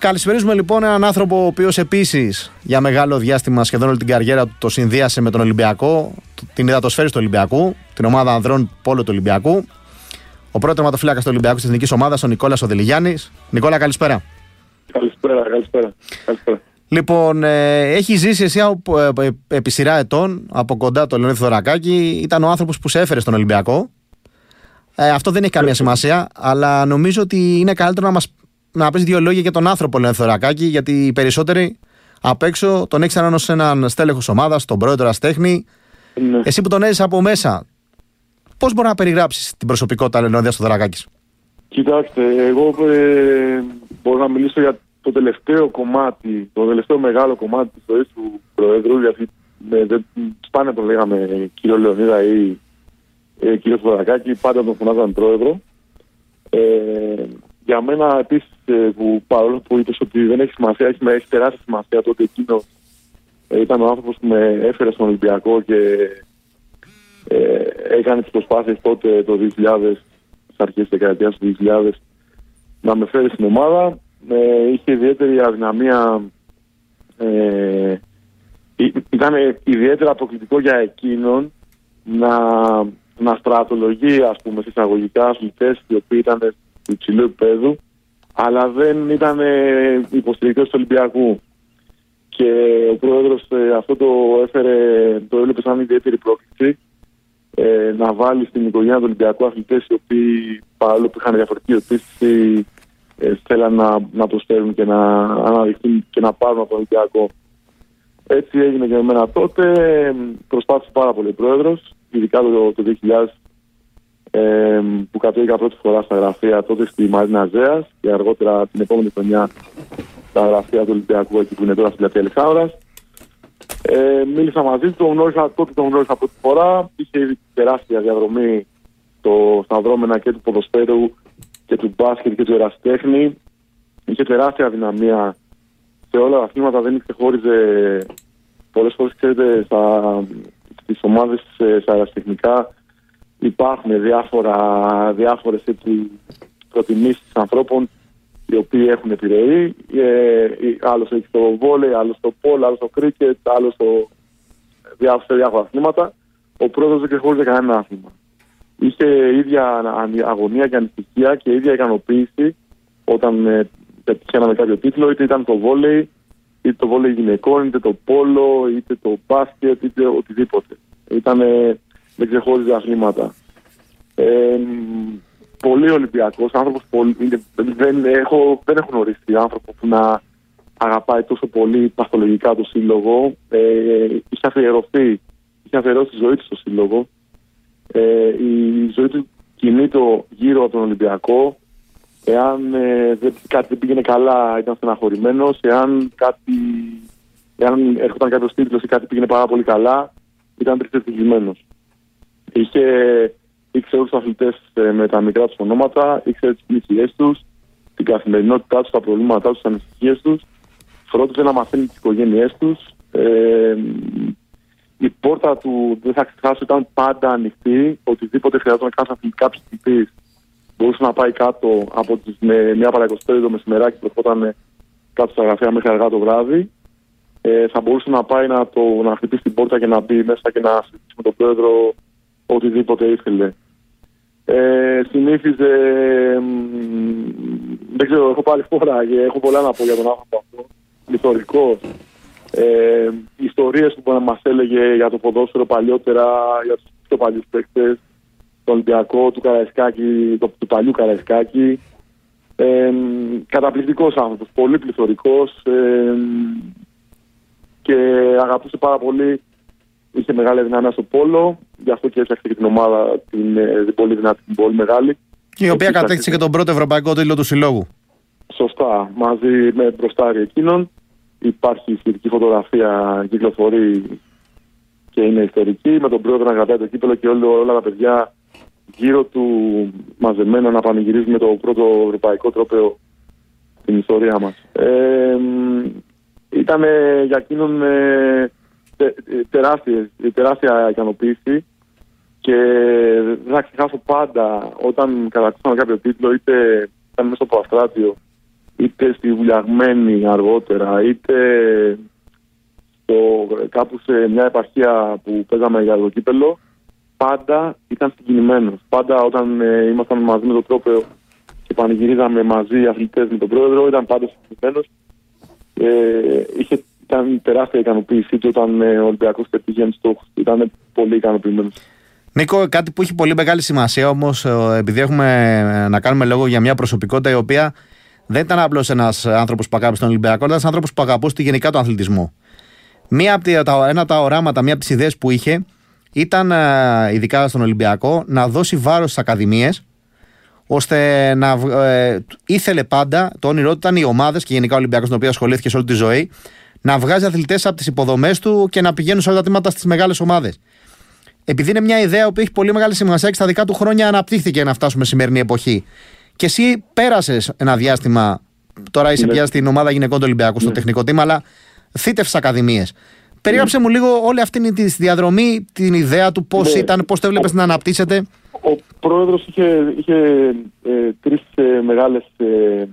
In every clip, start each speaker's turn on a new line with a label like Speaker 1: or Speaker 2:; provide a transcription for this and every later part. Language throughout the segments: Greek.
Speaker 1: Καλησπέριζουμε λοιπόν έναν άνθρωπο ο οποίος επίσης για μεγάλο διάστημα σχεδόν όλη την καριέρα του το συνδύασε με τον Ολυμπιακό, την υδατοσφαίρη του Ολυμπιακού, την ομάδα ανδρών πόλο του Ολυμπιακού. Ο πρώτος τερματοφύλακας του Ολυμπιακού της Εθνικής Ομάδας, ο Νικόλας Οδελιγιάννη. Νικόλα, καλησπέρα.
Speaker 2: Καλησπέρα, καλησπέρα. καλησπέρα.
Speaker 1: Λοιπόν, ε, έχει ζήσει εσύ από, ε, ε, επί σειρά ετών από κοντά το Λεωνίδη Θωρακάκη. Ήταν ο άνθρωπος που σε έφερε στον Ολυμπιακό. Ε, αυτό δεν έχει καμία σημασία, αλλά νομίζω ότι είναι καλύτερο να μας να πεις δύο λόγια για τον άνθρωπο Λεωνίδη Θωρακάκη, γιατί οι περισσότεροι απ' έξω τον έξεραν ω έναν στέλεχος ομάδας, τον πρόεδρο Αστέχνη.
Speaker 2: Ναι.
Speaker 1: Εσύ που τον έζησε από μέσα, πώς μπορεί να περιγράψεις την προσωπικότητα Λεωνίδα στο Θωρακάκης;
Speaker 2: Κοιτάξτε, εγώ ε, μπορώ να μιλήσω για το τελευταίο κομμάτι, το τελευταίο μεγάλο κομμάτι της ζωής του Προέδρου, γιατί με, δεν, σπάνια τον λέγαμε κύριο Λεωνίδα ή ε, κύριο Θοδωρακάκη, πάντα τον φωνάζαμε Πρόεδρο. Ε, για μένα επίσης, ε, που παρόλο που είπες ότι δεν έχει σημασία, έχει, έχει τεράστια σημασία το ότι εκείνο ε, ήταν ο άνθρωπος που με έφερε στον Ολυμπιακό και ε, έκανε τις προσπάθειες τότε το 2000, στι αρχές της δεκαετίας του 2000, να με φέρει στην ομάδα. Ε, είχε ιδιαίτερη αδυναμία. Ε, ήταν ιδιαίτερα αποκλειτικό για εκείνον να, να στρατολογεί, ας πούμε, συσσαγωγικά αθλητές οι οποίοι ήταν του υψηλού επίπεδου, αλλά δεν ήταν υποστηρικτές του Ολυμπιακού. Και ο πρόεδρος ε, αυτό το έφερε, το έβλεπε σαν ιδιαίτερη πρόκληση ε, να βάλει στην οικογένεια του Ολυμπιακού αθλητές οι οποίοι παρόλο που είχαν διαφορετική οτήση ε, θέλαν να, να προσφέρουν και να αναδειχθούν και να πάρουν από τον Ολυμπιακό. Έτσι έγινε για μένα τότε. Προσπάθησε πάρα πολύ ο πρόεδρος, ειδικά το, το 2000 ε, που κατέβηκα πρώτη φορά στα γραφεία τότε στη Μαρίνα Ζέας και αργότερα την επόμενη χρονιά στα γραφεία του Ολυμπιακού εκεί που είναι τώρα στην πλατεία Αλεξάνδρα. Ε, μίλησα μαζί του, τον γνώρισα τότε τον γνώρισα πρώτη φορά. Είχε ήδη τεράστια διαδρομή το, στα δρόμενα και του ποδοσφαίρου και του μπάσκετ και του εραστέχνη. Είχε τεράστια δυναμία σε όλα τα αθλήματα, δεν ξεχώριζε πολλές φορές, ξέρετε, στα, στις ομάδες στα εραστεχνικά υπάρχουν διάφορα, διάφορες έτσι, προτιμήσεις ανθρώπων οι οποίοι έχουν επιρροή. Ε, άλλος έχει το βόλεϊ, άλλος το πόλ, άλλος το κρίκετ, άλλος το διάφορα, διάφορα αθλήματα. Ο πρόεδρος δεν ξεχώριζε κανένα άθλημα είχε ίδια αγωνία και ανησυχία και ίδια ικανοποίηση όταν ε, πετυχαίναμε κάποιο τίτλο, είτε ήταν το βόλεϊ, είτε το βόλεϊ γυναικών, είτε το πόλο, είτε το μπάσκετ, είτε οτιδήποτε. Ήταν δεν ξεχώριζε αθλήματα. Ε, πολύ Ολυμπιακός, άνθρωπος δεν, έχω, δεν έχω γνωρίσει άνθρωπο που να αγαπάει τόσο πολύ παθολογικά το σύλλογο. Ε, είχε αφιερωθεί, είχε αφιερώσει τη ζωή του στο σύλλογο. Ε, η ζωή του κινείται γύρω από τον Ολυμπιακό. Εάν ε, κάτι δεν πήγαινε καλά, ήταν στεναχωρημένος. Εάν, κάτι, εάν έρχονταν κάποιος τίτλος ή κάτι πήγαινε πάρα πολύ καλά, ήταν τριστευτικισμένο. Είχε, ήξερε όλους τους αθλητές ε, με τα μικρά τους ονόματα, ήξερε τις πλησιέ τους, την καθημερινότητά τους, τα προβλήματά τους, τις ανησυχίες τους. Φρόντιζε να μαθαίνει τις οικογένειές τους. Ε, η πόρτα του, δεν θα ξεχάσω, ήταν πάντα ανοιχτή. Οτιδήποτε χρειαζόταν κάποιο αθλητικά ψηφιστή μπορούσε να πάει κάτω από τις, με μια παρακοστέρη το μεσημεράκι που ερχόταν κάτω στα γραφεία μέχρι αργά το βράδυ. Ε, θα μπορούσε να πάει να, το, να χτυπήσει την πόρτα και να μπει μέσα και να συζητήσει με τον πρόεδρο οτιδήποτε ήθελε. Ε, συνήθιζε. Δεν ξέρω, έχω πάλι φορά και έχω πολλά να πω για τον άνθρωπο αυτό. Λιθορικό, ε, ιστορίες που μας έλεγε για το ποδόσφαιρο παλιότερα, για τους πιο παλιούς παίκτες, το Ολυμπιακό, του Καραϊσκάκη, το, του παλιού Καραϊσκάκη. Ε, καταπληκτικός άνθρωπος, πολύ πληθωρικός ε, και αγαπούσε πάρα πολύ, είχε μεγάλη δυναμία στο πόλο, γι' αυτό και έφτιαξε και την ομάδα την, ε, την πολύ δυνατή, την πολύ μεγάλη.
Speaker 1: Και η οποία κατέκτησε και τον πρώτο ευρωπαϊκό τίτλο του συλλόγου.
Speaker 2: Σωστά, μαζί με μπροστάρι εκείνον υπάρχει σχετική φωτογραφία, κυκλοφορεί και είναι ιστορική, με τον πρόεδρο να κρατάει το κύπελο και όλα, όλα τα παιδιά γύρω του μαζεμένα να πανηγυρίζουν με το πρώτο ευρωπαϊκό τρόπαιο στην ιστορία μας. Ε, ήταν για εκείνον ε, τε, τεράστια, τεράστια ικανοποίηση και δεν θα ξεχάσω πάντα όταν κατακτήσαμε κάποιο τίτλο είτε ήταν μέσα στο Αστράτιο είτε στη Βουλιαγμένη αργότερα, είτε στο, κάπου σε μια επαρχία που παίζαμε για το κύπελο, πάντα ήταν συγκινημένος. Πάντα όταν ε, ήμασταν μαζί με τον τρόπο και πανηγυρίζαμε μαζί οι αθλητές με τον πρόεδρο, ήταν πάντα συγκινημένος. Ε, είχε, ήταν τεράστια ικανοποίησή του όταν ε, ο Ολυμπιακός πετύχαινε στόχου. Ήταν πολύ ικανοποιημένος.
Speaker 1: Νίκο, κάτι που έχει πολύ μεγάλη σημασία όμως, ε, επειδή έχουμε ε, να κάνουμε λόγο για μια προσωπικότητα η οποία δεν ήταν απλώς ένας άνθρωπος που αγάπησε τον Ολυμπιακό, ήταν ένας άνθρωπος που αγαπούσε τη γενικά τον αθλητισμό. Μία από τα, ένα από τα οράματα, μία από τις ιδέες που είχε ήταν, ε, ειδικά στον Ολυμπιακό, να δώσει βάρος στις ακαδημίες, ώστε να. Ε, ήθελε πάντα, το όνειρό του ήταν οι ομάδες και γενικά ο Ολυμπιακός, τον οποίο ασχολήθηκε σε όλη τη ζωή, να βγάζει αθλητές από τις υποδομές του και να πηγαίνουν σε όλα τα τμήματα στις μεγάλες ομάδες. Επειδή είναι μια ιδέα που έχει πολύ μεγάλη σημασία και στα δικά του χρόνια αναπτύχθηκε να φτάσουμε σημερινή εποχή. Και εσύ πέρασες ένα διάστημα. Τώρα είσαι ναι. πια στην ομάδα γυναικών του Ολυμπιακού, στο ναι. τεχνικό τμήμα, αλλά θύτευσες ακαδημίες. Περίγραψε μου λίγο όλη αυτή τη διαδρομή, την ιδέα του πώς ναι. ήταν, πώς το έβλεπες να αναπτύσσεται.
Speaker 2: Ο πρόεδρος είχε, είχε ε, τρει ε, μεγάλες ε,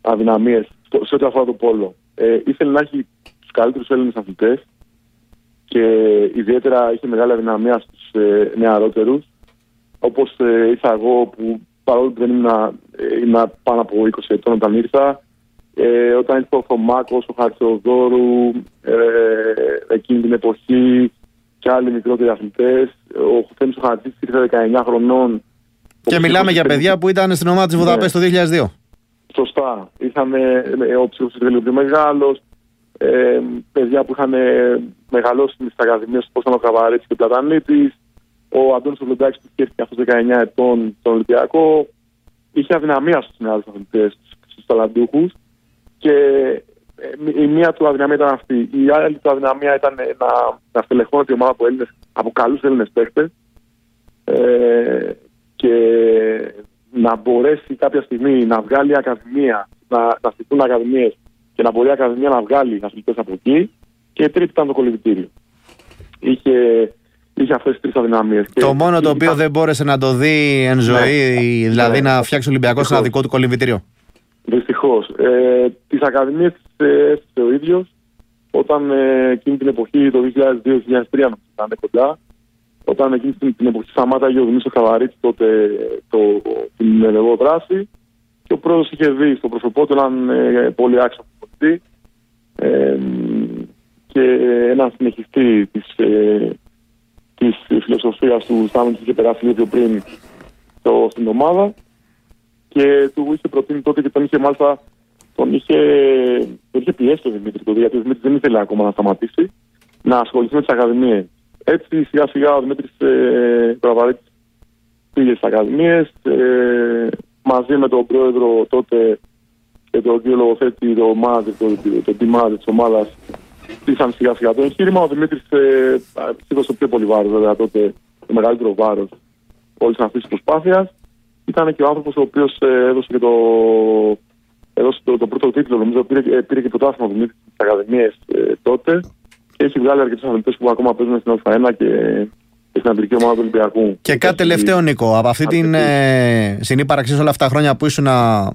Speaker 2: αδυναμίες σε ό,τι αφορά το πόλο. Ε, ήθελε να έχει τους καλύτερους Έλληνες αθλητές και ιδιαίτερα είχε μεγάλη αδυναμία στους ε, νεαρότερους. Όπως ε, ήρθα εγώ, που παρόλο που δεν ήμουν, ε, πάνω από 20 ετών όταν ήρθα, ε, όταν ήρθε ο Θωμάκος, ο Χαρτσοδόρου, ε, εκείνη την εποχή και άλλοι μικρότεροι αθλητές. Ο Χουθέμι ο Χατζής ήρθε 19 χρονών.
Speaker 1: Και μιλάμε για παιδιά που ήταν στην ομάδα της ναι. Βουδαπέστη το 2002.
Speaker 2: Σωστά. Είχαμε ο ψυχοσυντελείο πιο μεγάλο. Ε, παιδιά που είχαν μεγαλώσει στις ακαδημίες όπως ήταν ο Καβαρέτη και ο Πλατανίτης. Ο Αντώνης Βλοντάκη που σκέφτηκε αυτός 19 ετών στον Ολυμπιακό. Είχε αδυναμία στους νεαρού αθλητές, στους ταλαντούχους. Και ε, η μία του αδυναμία ήταν αυτή. Η άλλη του αδυναμία ήταν να, να στελεχώνεται η ομάδα από, Έλληνες, από καλούς Έλληνες παίχτε ε, και να μπορέσει κάποια στιγμή να βγάλει ακαδημία, να, να στηθούν ακαδημίες και να μπορεί η ακαδημία να βγάλει αθλητέ από εκεί. Και τρίτη ήταν το κολυμπητήριο. Είχε, είχε αυτές τις τρεις αδυναμίες.
Speaker 1: Το μόνο το οποίο δεν μπόρεσε να το δει εν ζωή, ναι. δηλαδή ναι. να φτιάξει ο Ολυμπιακός ένα δικό του κολυμπητήριο.
Speaker 2: Δυστυχώς. Ε, τις ακαδημίες τις έστησε ο ίδιος όταν ε, εκείνη την εποχή, το 2002-2003, ήταν κοντά, όταν εκείνη την, εποχή σταμάταγε ο Δημήτρη Καβαρίτη τότε το, την ενεργό δράση και ο πρόεδρος είχε δει στο πρόσωπό του έναν ε, πολύ άξιο πολιτή ε, και έναν συνεχιστή της ε, της φιλοσοφίας του Στάμεν που είχε περάσει λίγο πριν το, στην ομάδα και του είχε προτείνει τότε και τον είχε μάλιστα τον είχε, τον είχε πιέσει τον Δημήτρη τότε, γιατί ο Δημήτρης δεν ήθελε ακόμα να σταματήσει να ασχοληθεί με τις ακαδημίες. Έτσι σιγά σιγά ο Δημήτρης ε, πήγε στις ακαδημίες ε, μαζί με τον πρόεδρο τότε και τον κύριο Λογοθέτη, το ομάδα, το, το, το της ομάδας, πήγαν σιγά σιγά το εγχείρημα. Ο Δημήτρης ε, σήκωσε πιο πολύ βάρος, βέβαια τότε το μεγαλύτερο βάρος όλης αυτής της προσπάθειας ήταν και ο άνθρωπος ο οποίος ε, έδωσε και το, έδωσε το, το πρώτο τίτλο. Νομίζω πήρε, ε, πήρε και το τάσμα του στι Ακαδημίε ε, τότε και έχει βγάλει αρκετούς αθλητές που ακόμα παίζουν στην Α1 και στην αντρική ομάδα του Ολυμπιακού.
Speaker 1: Και κάτι τελευταίο, Νίκο. Από αυτή την ε, συνύπαρξη όλα αυτά τα χρόνια που ήσουν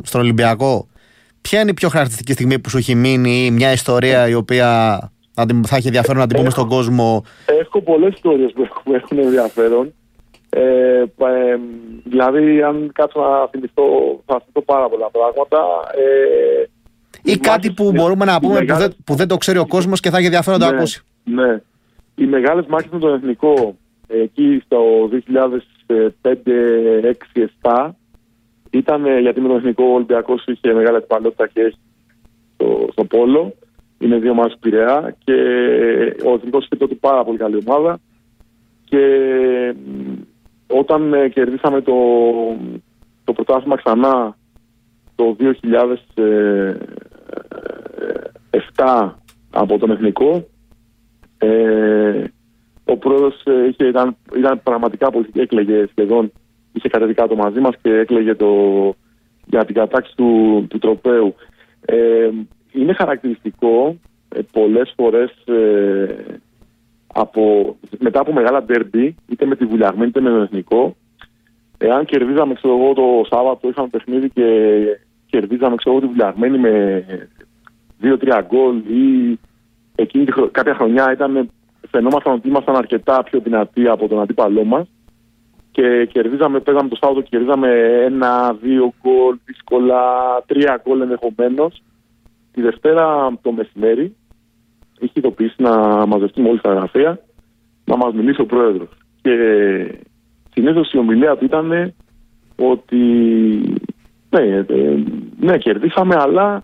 Speaker 1: στον Ολυμπιακό, ποια είναι η πιο χαρακτηριστική στιγμή που σου έχει μείνει ή μια ιστορία η οποία θα έχει ενδιαφέρον να την πούμε στον κόσμο;
Speaker 2: Έχω πολλές ιστορίες που έχουν ενδιαφέρον. Ε, ε, δηλαδή, αν κάτσω να θυμηθώ, θα θυμηθώ πάρα πολλά πράγματα. Ε,
Speaker 1: ή κάτι που μπορούμε να πούμε μεγάλες... που, δεν, που δεν το ξέρει ο κόσμος και θα έχει ενδιαφέρον να το
Speaker 2: ναι,
Speaker 1: ακούσει.
Speaker 2: Ναι. Οι μεγάλες μάχες με τον Εθνικό εκεί στο 2005, 2006, 2007 ήταν γιατί με τον Εθνικό Ολυμπιακός είχε μεγάλη αντιπαλότητα και έχει στο, στο Πόλο. Είναι δύο μάχες Πειραιά και ο Εθνικός είχε τότε πάρα πολύ καλή ομάδα και όταν ε, κερδίσαμε το, το πρωτάθλημα ξανά το 2007 από τον Εθνικό ε, ο πρόεδρος ε, είχε, ήταν, ήταν πραγματικά πολύ έκλαιγε σχεδόν είχε κατεδικά το μαζί μας και έκλαιγε το, για την κατάξη του, του τροπέου. Ε, είναι χαρακτηριστικό ε, πολλές φορές ε, από, μετά από μεγάλα ντέρμπι, είτε με τη Βουλιαγμένη είτε με τον Εθνικό, εάν κερδίζαμε ξέρω εγώ, το Σάββατο, είχαμε παιχνίδι και, κερδίζαμε, ξέρω ότι βουλιαγμένοι με 2-3 γκολ ή εκείνη κάποια χρονιά ήταν, φαινόμασταν ότι ήμασταν αρκετά πιο δυνατοί από τον αντίπαλό μας. Και κερδίζαμε, παίζαμε το Σάββατο, κερδίζαμε ένα-δύο γκολ δύσκολα, τρία γκολ ενδεχομένως. Τη Δευτέρα το μεσημέρι είχε ειδοποιήσει να μαζευτούμε όλοι στα γραφεία να μας μιλήσει ο πρόεδρος. Και συνήθως η ομιλία του ήταν ότι ναι, ε, ναι, κερδίσαμε, αλλά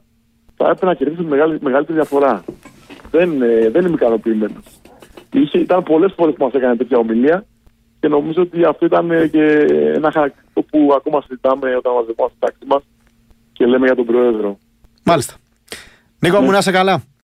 Speaker 2: θα έπρεπε να κερδίσουμε μεγάλη, μεγαλύτερη διαφορά. Δεν, ε, δεν είμαι ικανοποιημένος. Ήταν πολλές φορές που μας έκανε τέτοια ομιλία και νομίζω ότι αυτό ήταν ε, και ένα χαρακτηριστικό που ακόμα συζητάμε όταν μαζευόμαστε στη τάξη μας και λέμε για τον Πρόεδρο.
Speaker 1: Μάλιστα. Νίκο μου, ναι. να είσαι καλά.